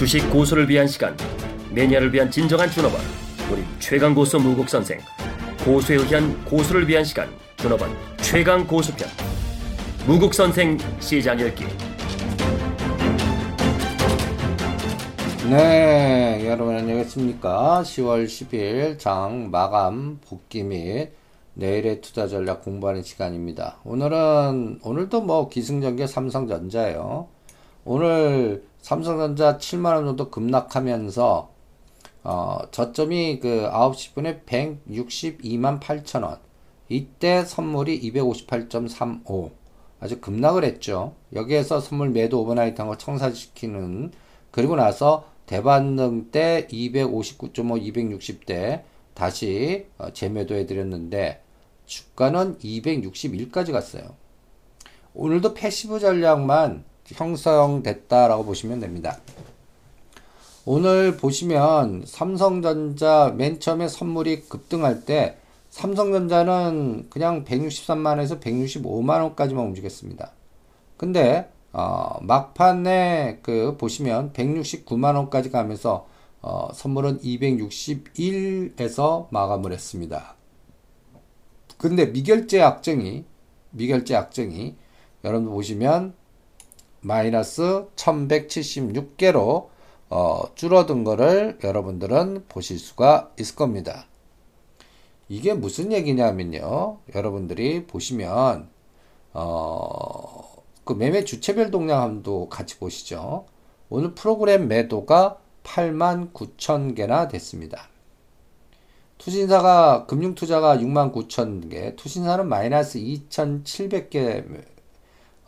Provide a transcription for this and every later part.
주식 고수를 위한 시간 매니아를 위한 진정한 준업원 우리 최강 고수 무국 선생 고수에 의한 고수를 위한 시간 준업원 최강 고수편 무국 선생 시장 열기 네, 여러분 안녕하십니까? 10월 10일 장 마감 복귀 및 내일의 투자 전략 공부하는 시간입니다. 오늘은 오늘도 뭐 기승전결 삼성전자예요. 오늘 삼성전자 7만 원 정도 급락하면서 어, 저점이 그 9시 분에 162만 8천 원. 이때 선물이 258.35. 아주 급락을 했죠. 여기에서 선물 매도 overnight 한거 청산시키는 그리고 나서 대반등 때 259.5, 260대 다시 어, 재매도 해 드렸는데 주가는 261까지 갔어요. 오늘도 passive 전략만 형성됐다라고 보시면 됩니다. 오늘 보시면 삼성전자 맨 처음에 선물이 급등할 때 삼성전자는 그냥 163만원에서 165만원까지만 움직였습니다. 근데 어, 막판에 그 보시면 169만원까지 가면서 어, 선물은 261에서 마감을 했습니다. 근데 미결제 약정이 미결제 약정이 여러분 보시면 마이너스 1176개로 어, 줄어든 거를 여러분들은 보실 수가 있을 겁니다. 이게 무슨 얘기냐면요. 여러분들이 보시면 어, 그 매매 주체별 동향함도 같이 보시죠. 오늘 프로그램 매도가 8만 9천 개나 됐습니다. 투신사가 금융투자가 6만 9천 개, 투신사는 마이너스 2,700개,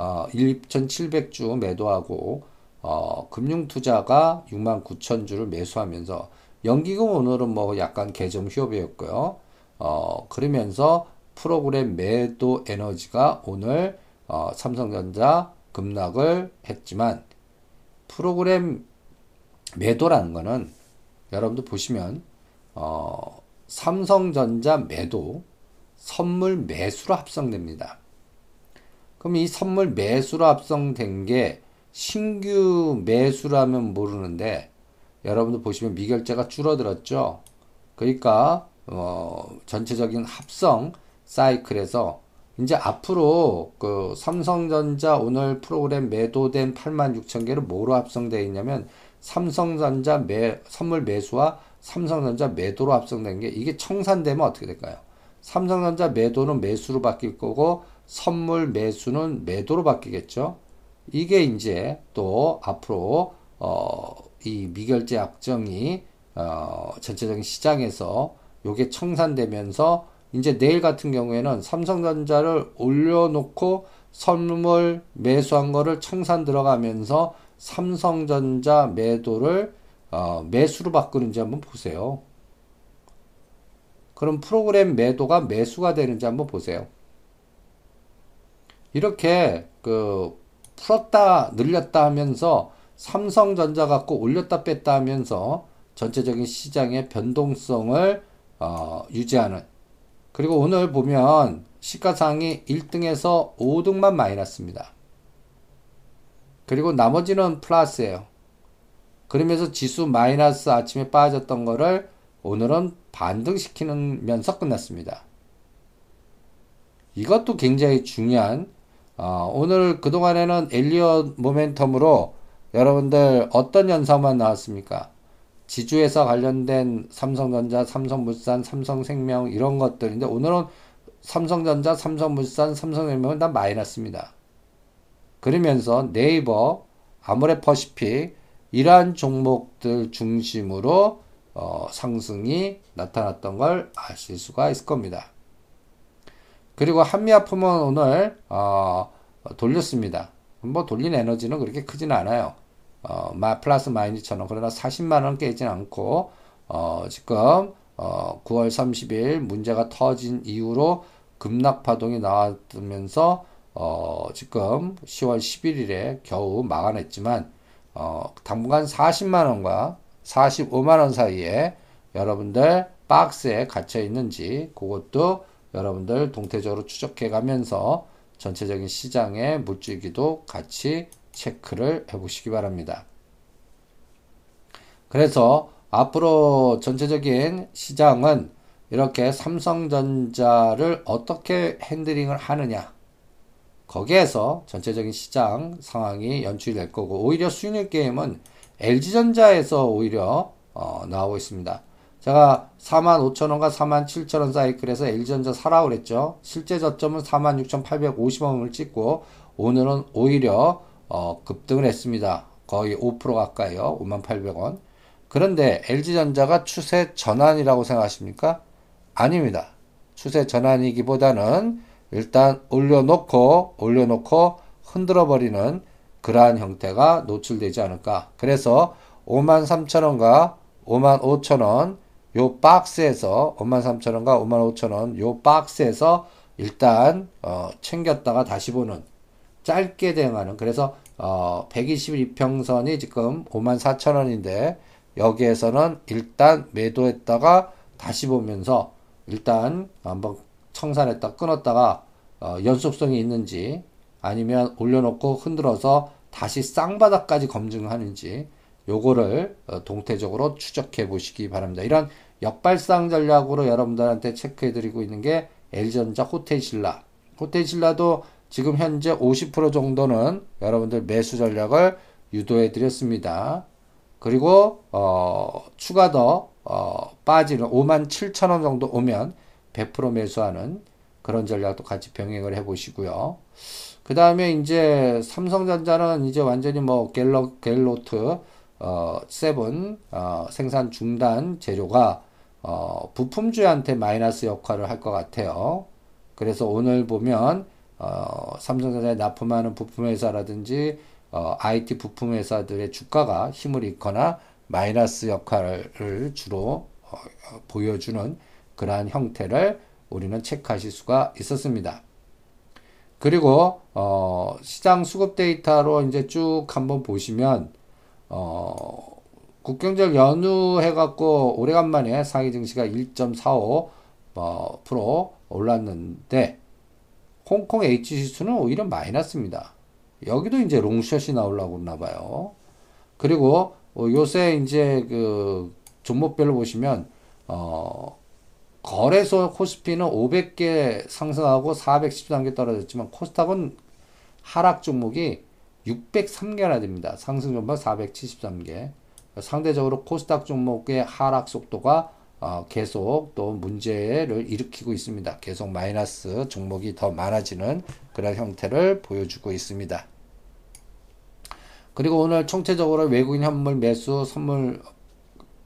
어, 1,700주 매도하고 어, 금융투자가 6만 9천 주를 매수하면서 연기금 오늘은 뭐 약간 개점 휴업이었고요. 어, 그러면서 프로그램 매도 에너지가 오늘 어, 삼성전자 급락을 했지만 프로그램 매도라는 거는 여러분들 보시면 어, 삼성전자 매도 선물 매수로 합성됩니다. 그럼 이 선물 매수로 합성된 게 신규 매수라면 모르는데 여러분들 보시면 미결제가 줄어들었죠. 그러니까 어, 전체적인 합성 사이클에서 이제 앞으로 그 삼성전자 오늘 프로그램 매도된 8만 6천 개를 뭐로 합성되어 있냐면 삼성전자 매, 선물 매수와 삼성전자 매도로 합성된 게 이게 청산되면 어떻게 될까요? 삼성전자 매도는 매수로 바뀔 거고 선물 매수는 매도로 바뀌겠죠. 이게 이제 또 앞으로 어, 이 미결제 약정이 어, 전체적인 시장에서 요게 청산되면서 이제 내일 같은 경우에는 삼성전자를 올려놓고 선물 매수한 거를 청산 들어가면서 삼성전자 매도를 어, 매수로 바꾸는지 한번 보세요. 그럼 프로그램 매도가 매수가 되는지 한번 보세요. 이렇게 그 풀었다 늘렸다 하면서 삼성전자 갖고 올렸다 뺐다 하면서 전체적인 시장의 변동성을 어, 유지하는 그리고 오늘 보면 시가상이 1등에서 5등만 마이너스입니다. 그리고 나머지는 플러스예요. 그러면서 지수 마이너스 아침에 빠졌던 거를 오늘은 반등시키면서 끝났습니다. 이것도 굉장히 중요한 어, 오늘 그동안에는 엘리엇 모멘텀으로 여러분들 어떤 현상만 나왔습니까? 지주회사 관련된 삼성전자, 삼성물산, 삼성생명 이런 것들인데 오늘은 삼성전자, 삼성물산, 삼성생명은 다 마이너스입니다. 그러면서 네이버, 아모레퍼시픽 이러한 종목들 중심으로 어, 상승이 나타났던 걸 아실 수가 있을 겁니다. 그리고 한미아품은 오늘 어, 돌렸습니다. 뭐 돌린 에너지는 그렇게 크지는 않아요. 어, 마, 플러스 마이너스처럼 그러나 40만원 깨진 않고 어, 지금 어, 9월 30일 문제가 터진 이후로 급락 파동이 나왔면서 어, 지금 10월 11일에 겨우 막아냈지만 어, 당분간 40만 원과 45만 원 사이에 여러분들 박스에 갇혀 있는지 그것도 여러분들 동태적으로 추적해 가면서 전체적인 시장의 물줄기도 같이 체크를 해 보시기 바랍니다. 그래서 앞으로 전체적인 시장은 이렇게 삼성전자를 어떻게 핸들링을 하느냐. 거기에서 전체적인 시장 상황이 연출될 거고, 오히려 수익률 게임은 LG전자에서 오히려 어, 나오고 있습니다. 제가 45,000원과 47,000원 사이클에서 LG전자 사라고 그랬죠. 실제 저점은 46,850원을 찍고 오늘은 오히려 어, 급등을 했습니다. 거의 5% 가까이요. 58,000원. 그런데 LG전자가 추세 전환이라고 생각하십니까? 아닙니다. 추세 전환이기보다는 일단 올려놓고 올려놓고 흔들어 버리는 그러한 형태가 노출되지 않을까. 그래서 53,000원과 55,000원 요 박스에서 53,000원과 55,000원 요 박스에서 일단 어, 챙겼다가 다시 보는 짧게 대응하는. 그래서 어, 121평선이 지금 54,000원인데 여기에서는 일단 매도했다가 다시 보면서 일단 한번 청산했다 끊었다가 어, 연속성이 있는지 아니면 올려놓고 흔들어서 다시 쌍바닥까지 검증하는지 요거를 어, 동태적으로 추적해 보시기 바랍니다. 이런 역발상 전략으로 여러분들한테 체크해 드리고 있는 게 LG전자 호텔신라. 호텔신라도 지금 현재 50% 정도는 여러분들 매수 전략을 유도해 드렸습니다. 그리고 어, 추가 더 어, 빠지는 5만 7천 원 정도 오면 100% 매수하는 그런 전략도 같이 병행을 해 보시고요. 그 다음에 이제 삼성전자는 이제 완전히 뭐 갤러, 갤로트 어, 세븐 어, 생산 중단 재료가 어, 부품주한테 마이너스 역할을 할 것 같아요. 그래서 오늘 보면 어, 삼성전자에 납품하는 부품회사라든지 어, IT 부품회사들의 주가가 힘을 잃거나 마이너스 역할을 주로 어, 보여주는 그러한 형태를 우리는 체크하실 수가 있었습니다. 그리고 어, 시장 수급 데이터로 이제 쭉 한번 보시면 어, 국경절 연휴 해갖고 오래간만에 상위 증시가 1.45% 어, 올랐는데 홍콩 HC수는 오히려 마이너스입니다. 여기도 이제 롱숏이 나오려고 그나 봐요. 그리고 어, 요새 이제 그 종목별로 보시면 어 거래소 코스피는 500개 상승하고 413개 떨어졌지만 코스닥은 하락 종목이 603개나 됩니다. 상승 종목 473개. 상대적으로 코스닥 종목의 하락 속도가 어, 계속 또 문제를 일으키고 있습니다. 계속 마이너스 종목이 더 많아지는 그런 형태를 보여주고 있습니다. 그리고 오늘 총체적으로 외국인 현물 매수, 선물,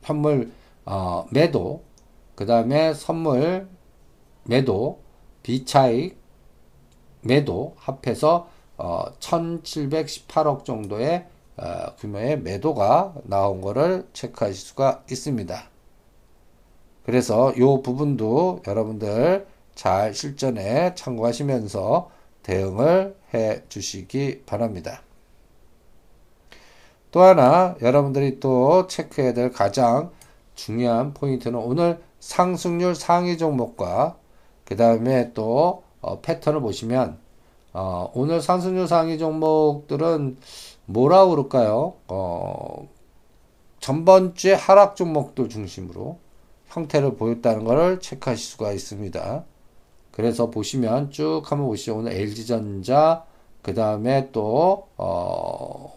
현물 어, 매도, 그 다음에 선물 매도, 비차익 매도 합해서 어, 1718억 정도의 어, 규모의 매도가 나온 것을 체크하실 수가 있습니다. 그래서 이 부분도 여러분들 잘 실전에 참고하시면서 대응을 해 주시기 바랍니다. 또 하나 여러분들이 또 체크해야 될 가장 중요한 포인트는 오늘 상승률 상위 종목과 그 다음에 또 어, 패턴을 보시면 어, 오늘 상승률 상위 종목들은 뭐라 그럴까요? 어, 전번주에 하락 종목들 중심으로 형태를 보였다는 것을 체크하실 수가 있습니다. 그래서 보시면 쭉 한번 보시죠. 오늘 LG전자, 그 다음에 또, 어,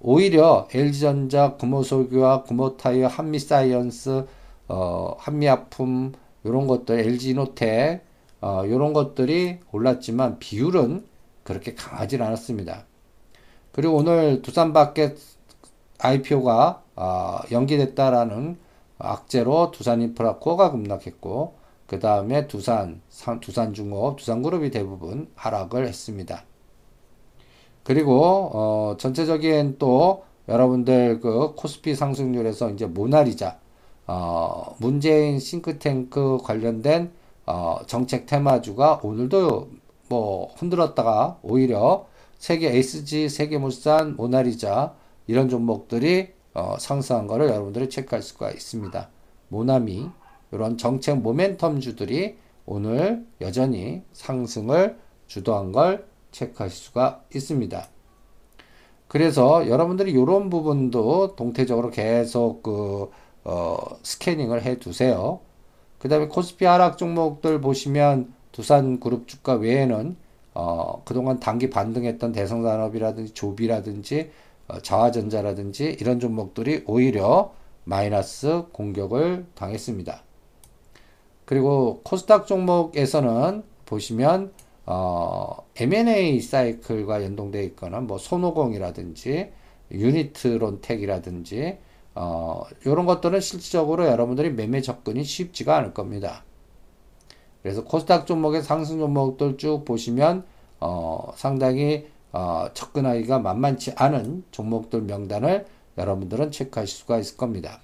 오히려 LG전자, 금호솔교와 금호타이어, 한미사이언스, 어, 한미약품, 이런 것들, LG노텍, 어, 이런 것들이 올랐지만 비율은 그렇게 강하지 않았습니다. 그리고 오늘 두산밖에 IPO가 어, 연기됐다라는 악재로 두산인프라 코어가 급락했고 그 다음에 두산, 두산중업, 두산그룹이 대부분 하락을 했습니다. 그리고 어, 전체적인 또 여러분들 그 코스피 상승률에서 이제 모나리자 어, 문재인 싱크탱크 관련된 어, 정책 테마주가 오늘도 뭐 흔들었다가 오히려 세계 SG, 세계물산, 모나리자 이런 종목들이 어, 상승한 것을 여러분들이 체크할 수가 있습니다. 모나미 이런 정책 모멘텀 주들이 오늘 여전히 상승을 주도한 걸 체크하실 수가 있습니다. 그래서 여러분들이 이런 부분도 동태적으로 계속 그, 어, 스캐닝을 해 두세요. 그 다음에 코스피 하락 종목들 보시면 두산 그룹 주가 외에는 어, 그동안 단기 반등했던 대성산업이라든지 조비라든지 어, 자화전자라든지 이런 종목들이 오히려 마이너스 공격을 당했습니다. 그리고 코스닥 종목에서는 보시면 어, M&A 사이클과 연동되어 있거나 뭐 손오공이라든지 유니트론텍이라든지 어, 이런 것들은 실질적으로 여러분들이 매매 접근이 쉽지가 않을 겁니다. 그래서 코스닥 종목의 상승 종목들 쭉 보시면 어, 상당히 어, 접근하기가 만만치 않은 종목들 명단을 여러분들은 체크하실 수가 있을 겁니다.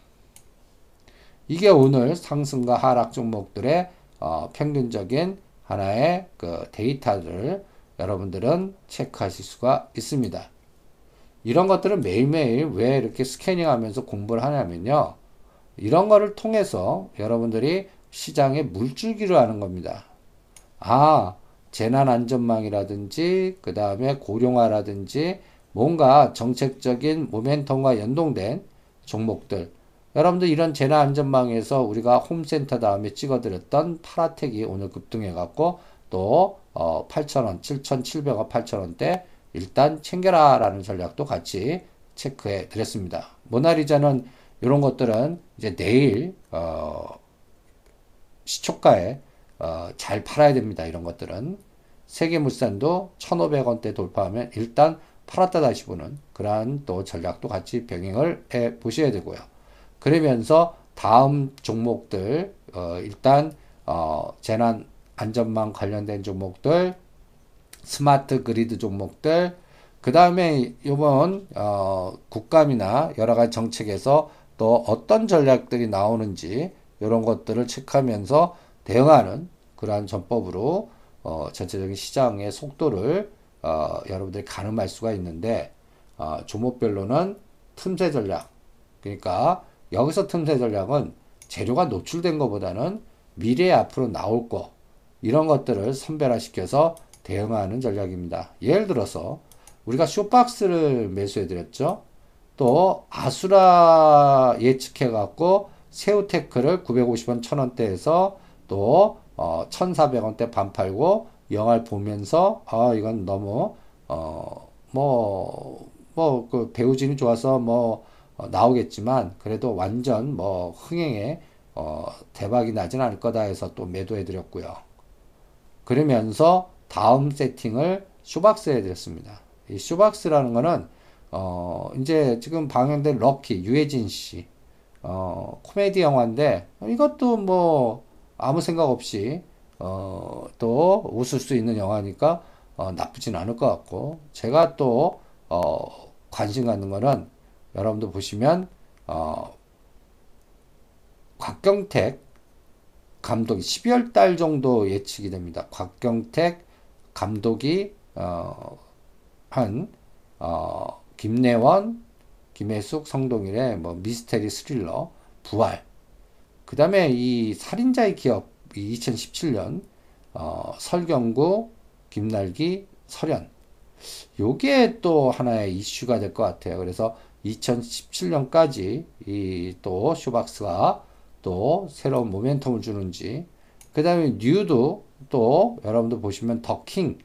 이게 오늘 상승과 하락 종목들의 어, 평균적인 하나의 그 데이터를 여러분들은 체크하실 수가 있습니다. 이런 것들은 매일매일 왜 이렇게 스캐닝 하면서 공부를 하냐면요. 이런 거를 통해서 여러분들이 시장에 물줄기를 하는 겁니다. 아, 재난안전망이라든지, 그 다음에 고령화라든지, 뭔가 정책적인 모멘텀과 연동된 종목들. 여러분들 이런 재난안전망에서 우리가 홈센터 다음에 찍어드렸던 파라텍이 오늘 급등해갖고 또, 어, 8,000원, 7,700원, 8,000원대 일단 챙겨라 라는 전략도 같이 체크해 드렸습니다. 모나리자는 이런 것들은 이제 내일, 어, 시초가에 어, 잘 팔아야 됩니다. 이런 것들은. 세계물산도 1,500원대 돌파하면 일단 팔았다 다시 보는 그러한 또 전략도 같이 병행을 해 보셔야 되고요. 그러면서 다음 종목들 어, 일단 어, 재난 안전망 관련된 종목들, 스마트 그리드 종목들, 그 다음에 이번 어, 국감이나 여러 가지 정책에서 또 어떤 전략들이 나오는지 이런 것들을 체크하면서 대응하는 그러한 전법으로 어, 전체적인 시장의 속도를 어, 여러분들이 가늠할 수가 있는데 어, 종목별로는 틈새 전략 그러니까 여기서 틈새 전략은 재료가 노출된 것보다는 미래에 앞으로 나올 거 이런 것들을 선별화시켜서 대응하는 전략입니다. 예를 들어서 우리가 쇼박스를 매수해 드렸죠. 또 아수라 예측해 갖고 새우테크를 950원 1000원대에서 또 어, 1400원대 반 팔고 영화를 보면서 아 이건 너무 어 뭐 뭐 그 배우진이 좋아서 뭐 어, 나오겠지만 그래도 완전 뭐 흥행에 어, 대박이 나진 않을 거다 해서 또 매도해 드렸고요. 그러면서 다음 세팅을 쇼박스에 드렸습니다. 이 쇼박스라는 거는 어 이제 지금 방영된 럭키 유해진 씨 어, 코미디 영화인데 이것도 뭐 아무 생각 없이 어, 또 웃을 수 있는 영화니까 어, 나쁘진 않을 것 같고 제가 또 어, 관심 갖는 거는 여러분도 보시면 어, 곽경택 감독이 12월 달 정도 예측이 됩니다. 곽경택 감독이 어, 한 어, 김내원 김혜숙, 성동일의 뭐 미스테리 스릴러, 부활. 그 다음에 이 살인자의 기업, 2017년, 어, 설경구, 김날기, 설현. 요게 또 하나의 이슈가 될 것 같아요. 그래서 2017년까지 이 또 쇼박스가 또 새로운 모멘텀을 주는지, 그 다음에 뉴도 또 여러분들 보시면 더킹,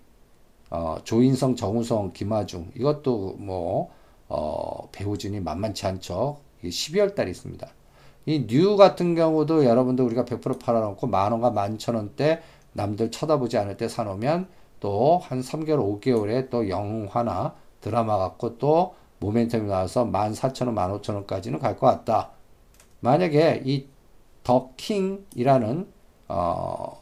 어, 조인성, 정우성, 김하중, 이것도 뭐, 어, 배우진이 만만치 않죠. 12월 달에 있습니다. 이 뉴 같은 경우도 여러분들 우리가 100% 팔아놓고 만 원과 만천 원대 남들 쳐다보지 않을 때 사놓으면 또 한 3개월, 5개월에 또 영화나 드라마 갖고 또 모멘텀이 나와서 14,000원, 15,000원까지는 갈 것 같다. 만약에 이 더킹이라는 어,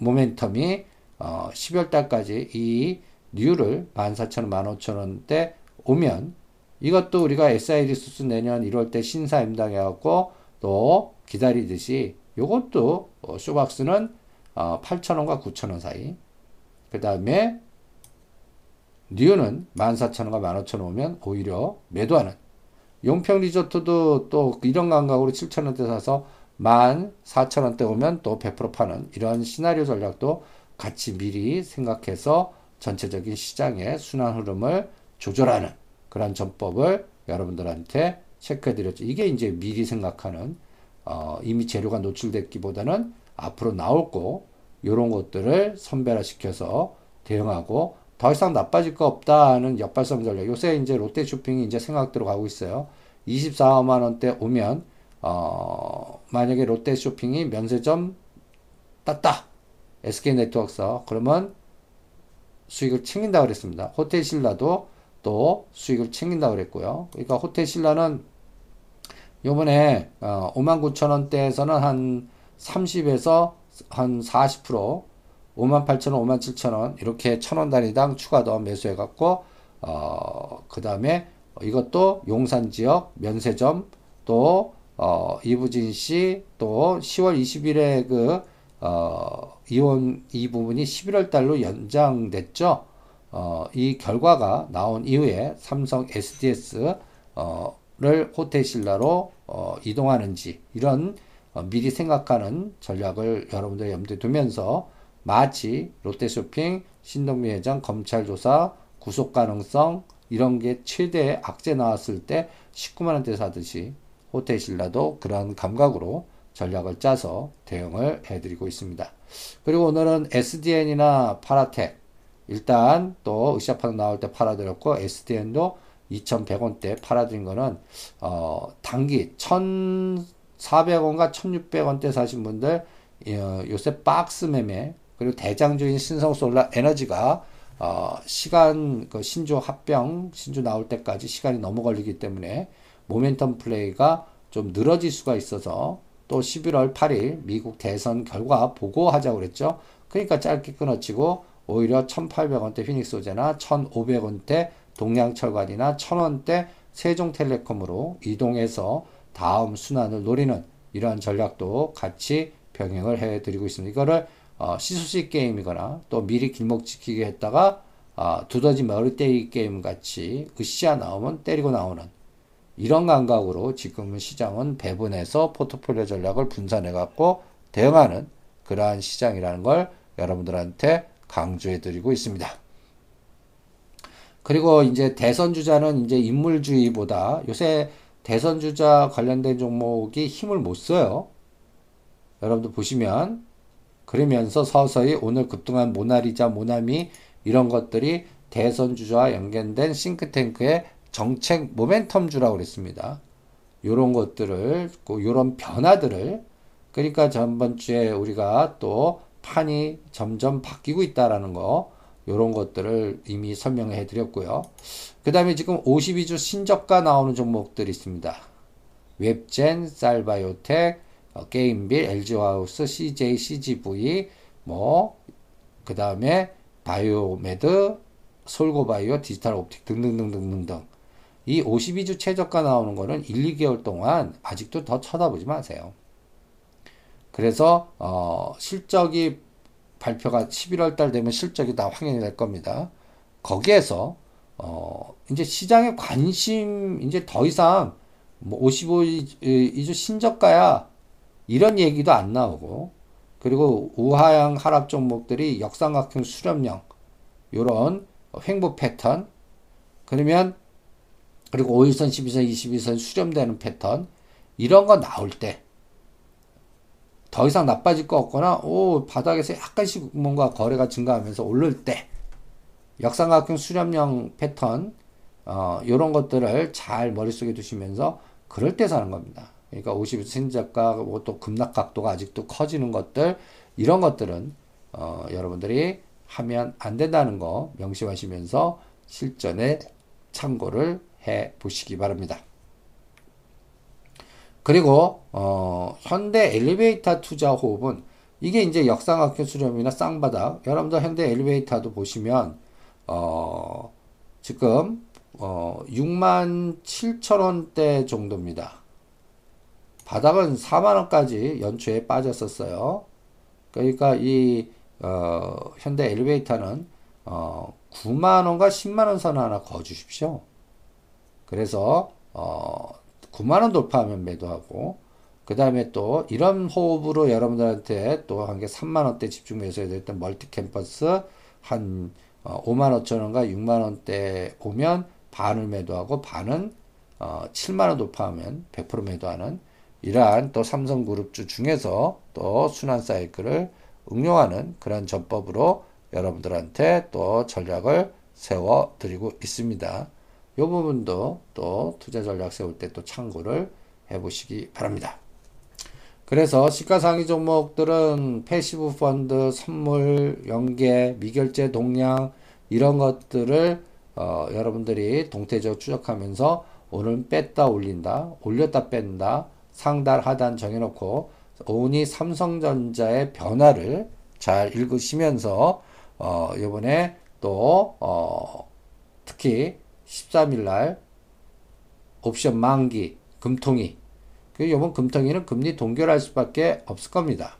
모멘텀이 어, 12월 달까지 이 뉴를 14,000원, 15,000원대 오면 이것도 우리가 SID 수수 내년 1월 때 신사 임당해갖고 또 기다리듯이 요것도 어, 쇼박스는 어, 8,000원과 9,000원 사이. 그 다음에 뉴는 14,000원과 15,000원 오면 오히려 매도하는. 용평 리조트도 또 이런 감각으로 7,000원대 사서 14,000원대 오면 또 100% 파는 이런 시나리오 전략도 같이 미리 생각해서 전체적인 시장의 순환 흐름을 조절하는 그런 전법을 여러분들한테 체크해 드렸죠. 이게 이제 미리 생각하는 어, 이미 재료가 노출됐기보다는 앞으로 나올 거 이런 것들을 선별화시켜서 대응하고 더 이상 나빠질 거 없다는 역발성 전략. 요새 이제 롯데 쇼핑이 이제 생각대로 가고 있어요. 24만 원대 오면 어, 만약에 롯데 쇼핑이 면세점 땄다. SK 네트워크사 그러면 수익을 챙긴다 그랬습니다. 호텔 신라도 또 수익을 챙긴다 그랬고요. 그러니까 호텔 신라는 요번에 어, 59,000원대에서는 한 30에서 한 40%, 58,000원, 57,000원 이렇게 1,000원 단위당 추가 더 매수해 갖고 어, 그다음에 이것도 용산 지역 면세점 또 어, 이부진 씨 또 10월 20일에 그 어, 이원 이 부분이 11월 달로 연장됐죠. 어, 이 결과가 나온 이후에 삼성 SDS 어, 를 호텔 신라로 어, 이동하는지 이런 어, 미리 생각하는 전략을 여러분들 염두에 두면서 마치 롯데쇼핑, 신동미 회장 검찰 조사, 구속 가능성 이런 게 최대 악재 나왔을 때 19만 원대 사듯이 호텔 신라도 그런 감각으로 전략을 짜서 대응을 해드리고 있습니다. 그리고 오늘은 SDN이나 파라텍 일단 또 의샤판 나올 때 팔아드렸고 SDN도 2,100원대 팔아드린 거는 어, 단기 1,400원과 1,600원대 사신 분들 어, 요새 박스 매매 그리고 대장주인 신성솔라 에너지가 어, 시간 그 신조 합병 신조 나올 때까지 시간이 너무 걸리기 때문에 모멘텀 플레이가 좀 늘어질 수가 있어서 또 11월 8일 미국 대선 결과 보고하자고 그랬죠. 그러니까 짧게 끊어지고 오히려 1,800원대 휘닉스 호재나 1,500원대 동양철관이나 천원대 세종텔레콤으로 이동해서 다음 순환을 노리는 이러한 전략도 같이 병행을 해드리고 있습니다. 이거를 어, 시수식 게임이거나 또 미리 길목 지키게 했다가 어, 두더지 머리 때리 게임 같이 으쌰 나오면 때리고 나오는 이런 감각으로 지금은 시장은 배분해서 포트폴리오 전략을 분산해 갖고 대응하는 그러한 시장이라는 걸 여러분들한테 강조해 드리고 있습니다. 그리고 이제 대선 주자는 이제 인물주의보다 요새 대선 주자 관련된 종목이 힘을 못 써요. 여러분들 보시면 그러면서 서서히 오늘 급등한 모나리자, 모나미 이런 것들이 대선 주자와 연결된 싱크탱크의 정책 모멘텀 주라고 그랬습니다. 요런 것들을 요런 변화들을 그러니까 전번 주에 우리가 또 판이 점점 바뀌고 있다라는 거 이런 것들을 이미 설명해 드렸고요. 그 다음에 지금 52주 신저가 나오는 종목들이 있습니다. 웹젠, 쎌바이오텍, 어, 게임빌, LG하우시스, CJ, CGV, 뭐, 그 다음에 바이로메드, 솔고바이오, 디지털 옵틱 등등등등등등. 이 52주 최저가 나오는 거는 1, 2개월 동안 아직도 더 쳐다보지 마세요. 그래서 어, 실적이 발표가 11월 달 되면 실적이 다 확인이 될 겁니다. 거기에서 어 이제 시장의 관심 이제 더 이상 뭐 55이주 신저가야 이런 얘기도 안 나오고 그리고 우하향 하락 종목들이 역삼각형 수렴형 요런 횡보 패턴 그러면 그리고 5일선, 12선, 22선 수렴되는 패턴 이런 거 나올 때 더 이상 나빠질 거 없거나 오 바닥에서 약간씩 뭔가 거래가 증가하면서 오를 때 역삼각형 수렴형 패턴 어, 이런 것들을 잘 머릿속에 두시면서 그럴 때 사는 겁니다. 그러니까 50 신저가 뭐또 급락 각도가 아직도 커지는 것들 이런 것들은 어, 여러분들이 하면 안 된다는 거 명심하시면서 실전에 참고를 해 보시기 바랍니다. 그리고 어, 현대 엘리베이터 투자 호흡은 이게 이제 역삼각형 수렴이나 쌍바닥 여러분들 현대 엘리베이터도 보시면 어, 지금 어, 6만 7천 원대 정도입니다. 바닥은 4만 원까지 연초에 빠졌었어요. 그러니까 이 어, 현대 엘리베이터는 어, 9만 원과 10만 원 선 하나 거 주십시오. 그래서 어, 9만원 돌파하면 매도하고 그 다음에 또 이런 호흡으로 여러분들한테 또 한 게 3만원대 집중 매수해야 될때 멀티 캠퍼스 한 5만 어, 5천 원과 6만 원대 오면 반을 매도하고 반은 어, 7만원 돌파하면 100% 매도하는 이러한 또 삼성그룹주 중에서 또 순환 사이클을 응용하는 그런 전법으로 여러분들한테 또 전략을 세워 드리고 있습니다. 이 부분도 또 투자 전략 세울 때 또 참고를 해 보시기 바랍니다. 그래서 시가상위 종목들은 passive 펀드, 선물, 연계, 미결제 동향 이런 것들을 어, 여러분들이 동태적으로 추적하면서 오늘 뺐다 올린다, 올렸다 뺀다, 상단 하단 정해놓고 오니 삼성전자의 변화를 잘 읽으시면서 어, 이번에 또 어, 특히 13일 날 옵션 만기 금통이 그 이번 금통위는 금리 동결할 수밖에 없을 겁니다.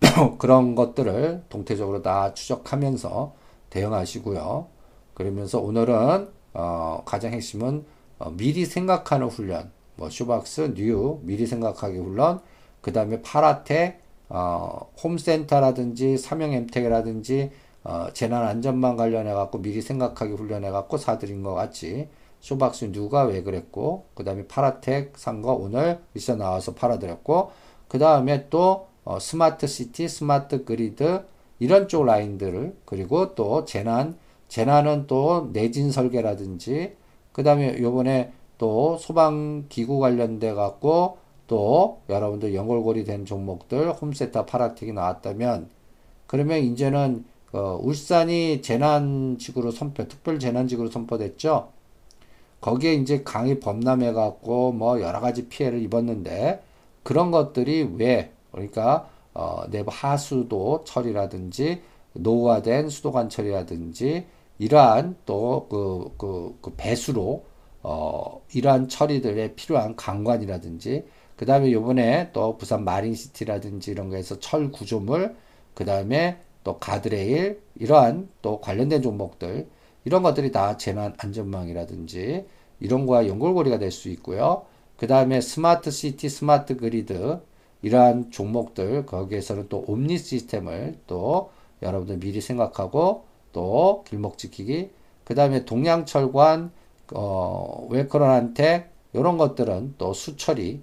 그런 것들을 동태적으로 다 추적하면서 대응하시고요. 그러면서 오늘은 어, 가장 핵심은 어, 미리 생각하는 훈련, 뭐 쇼박스, 뉴 미리 생각하기 훈련, 그 다음에 파라텍, 어, 홈센터라든지 삼영 엠텍이라든지 어, 재난 안전망 관련해 갖고 미리 생각하기 훈련해 갖고 사드린 것 같이 쇼박스 누가 왜 그랬고 그 다음에 파라텍 산 거 오늘 미션 나와서 팔아드렸고 그 다음에 또 어, 스마트 시티, 스마트 그리드 이런 쪽 라인들을 그리고 또 재난 재난은 또 내진 설계라든지 그 다음에 요번에 또 소방기구 관련돼 갖고 또 여러분들 연골고리 된 종목들 홈세터 파라텍이 나왔다면 그러면 이제는 어, 울산이 재난지구로 선포 특별 재난지구로 선포됐죠. 거기에 이제 강이 범람해 갖고 뭐 여러 가지 피해를 입었는데 그런 것들이 왜 그러니까 어, 내부 하수도 처리라든지 노후화된 수도관 처리라든지 이러한 또그 그, 그 배수로 어, 이러한 처리들에 필요한 강관이라든지 그 다음에 요번에 또 부산 마린시티라든지 이런 거에서 철 구조물 그 다음에 또 가드레일 이러한 또 관련된 종목들 이런 것들이 다 재난 안전망이라든지 이런 거와 연결고리가 될 수 있고요. 그 다음에 스마트 시티, 스마트 그리드 이러한 종목들 거기에서는 또 옴니 시스템을 또 여러분들 미리 생각하고 또 길목 지키기 그 다음에 동양철관 어, 웰크런한테 이런 것들은 또 수처리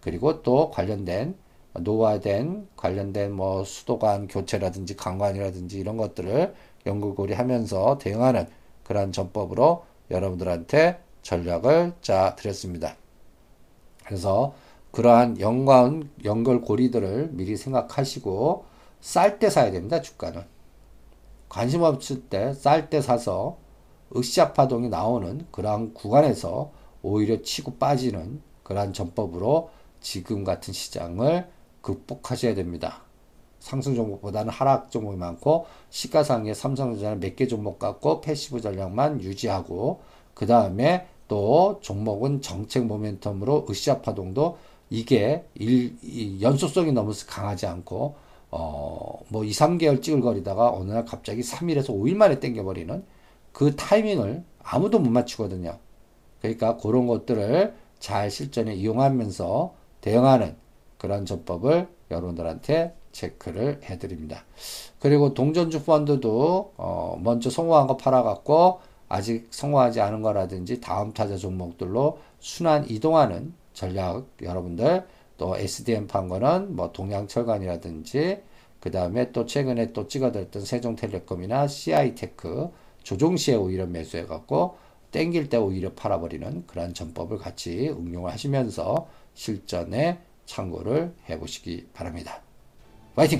그리고 또 관련된 노화된 관련된 뭐 수도관 교체라든지 강관이라든지 이런 것들을 연구고리 하면서 대응하는 그러한 전법으로 여러분들한테 전략을 짜 드렸습니다. 그래서 그러한 연관 연결 고리들을 미리 생각하시고 쌀 때 사야 됩니다. 주가는 관심 없을 때 쌀 때 사서 으쌰 파동이 나오는 그러한 구간에서 오히려 치고 빠지는 그러한 전법으로 지금 같은 시장을 극복하셔야 됩니다. 상승 종목보다는 하락 종목이 많고 시가상위 삼성전자는 몇 개 종목 갖고 passive 전략만 유지하고 그 다음에 또 종목은 정책 모멘텀으로 으쌰 파동도 이게 일, 연속성이 너무 강하지 않고 어, 뭐 2, 3개월 찌글거리다가 어느 날 갑자기 3일에서 5일 만에 땡겨버리는 그 타이밍을 아무도 못 맞추거든요. 그러니까 그런 것들을 잘 실전에 이용하면서 대응하는 그런 전법을 여러분들한테 체크를 해드립니다. 그리고 동전주 펀드도 어 먼저 성공한 거 팔아갖고 아직 성공하지 않은 거라든지 다음 타자 종목들로 순환 이동하는 전략 여러분들 또 SDM 판 거는 뭐 동양철관이라든지 그 다음에 또 최근에 또 찍어드렸던 세종텔레콤이나 CI테크 조종 시에 오히려 매수해갖고 땡길 때 오히려 팔아버리는 그러한 전법을 같이 응용을 하시면서 실전에 참고를 해보시기 바랍니다. 화이팅!